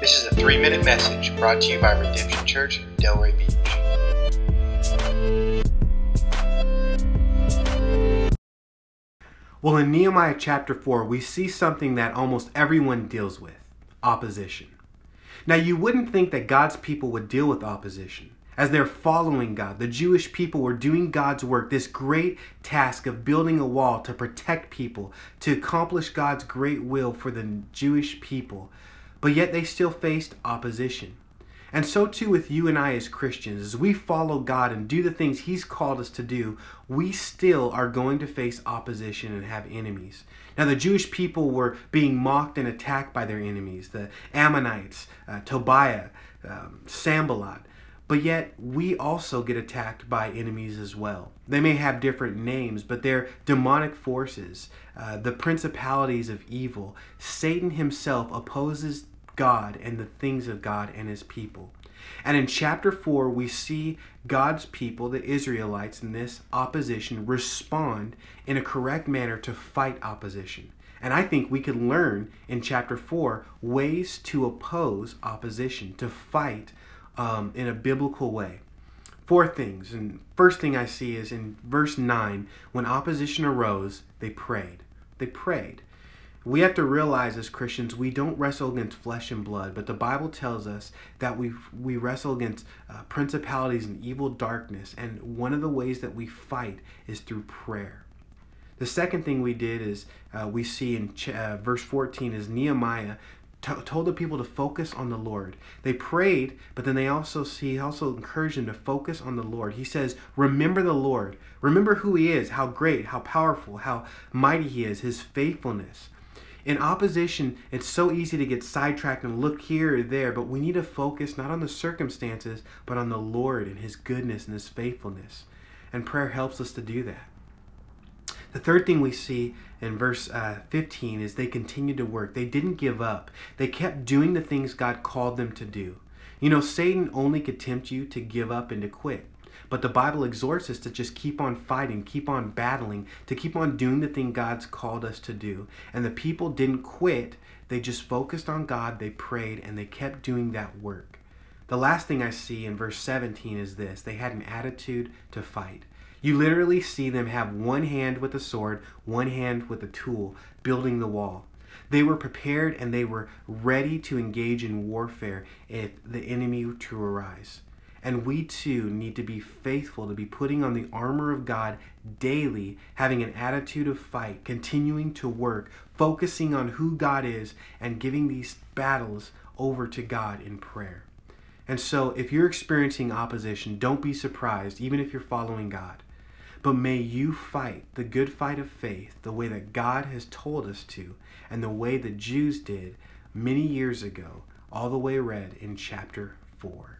This is a three minute message brought to you by Redemption Church, Delray Beach. Well, in Nehemiah chapter 4, we see something that almost everyone deals with opposition. Now, you wouldn't think that God's people would deal with opposition. As they're following God, the Jewish people were doing God's work, this great task of building a wall to protect people, to accomplish God's great will for the Jewish people. But yet they still faced opposition. And so too with you and I as Christians, as we follow God and do the things He's called us to do, we still are going to face opposition and have enemies. Now, the Jewish people were being mocked and attacked by their enemies, the Ammonites, uh, Tobiah, um, Sanballat. But yet, we also get attacked by enemies as well. They may have different names, but they're demonic forces, uh, the principalities of evil. Satan himself opposes God and the things of God and his people. And in chapter 4, we see God's people, the Israelites, in this opposition respond in a correct manner to fight opposition. And I think we could learn in chapter 4 ways to oppose opposition, to fight um, in a biblical way. Four things. And first thing I see is in verse 9, when opposition arose, they prayed. They prayed. We have to realize as Christians, we don't wrestle against flesh and blood, but the Bible tells us that we we wrestle against uh, principalities and evil darkness, and one of the ways that we fight is through prayer. The second thing we did is uh, we see in ch- uh, verse 14 is Nehemiah t- told the people to focus on the Lord. They prayed, but then they also he also encouraged them to focus on the Lord. He says, "Remember the Lord. Remember who He is, how great, how powerful, how mighty He is, His faithfulness." In opposition, it's so easy to get sidetracked and look here or there, but we need to focus not on the circumstances, but on the Lord and His goodness and His faithfulness. And prayer helps us to do that. The third thing we see in verse uh, 15 is they continued to work. They didn't give up, they kept doing the things God called them to do. You know, Satan only could tempt you to give up and to quit. But the Bible exhorts us to just keep on fighting, keep on battling, to keep on doing the thing God's called us to do. And the people didn't quit, they just focused on God, they prayed, and they kept doing that work. The last thing I see in verse 17 is this they had an attitude to fight. You literally see them have one hand with a sword, one hand with a tool, building the wall. They were prepared and they were ready to engage in warfare if the enemy to arise. And we too need to be faithful to be putting on the armor of God daily, having an attitude of fight, continuing to work, focusing on who God is, and giving these battles over to God in prayer. And so, if you're experiencing opposition, don't be surprised, even if you're following God. But may you fight the good fight of faith the way that God has told us to, and the way the Jews did many years ago, all the way read in chapter 4.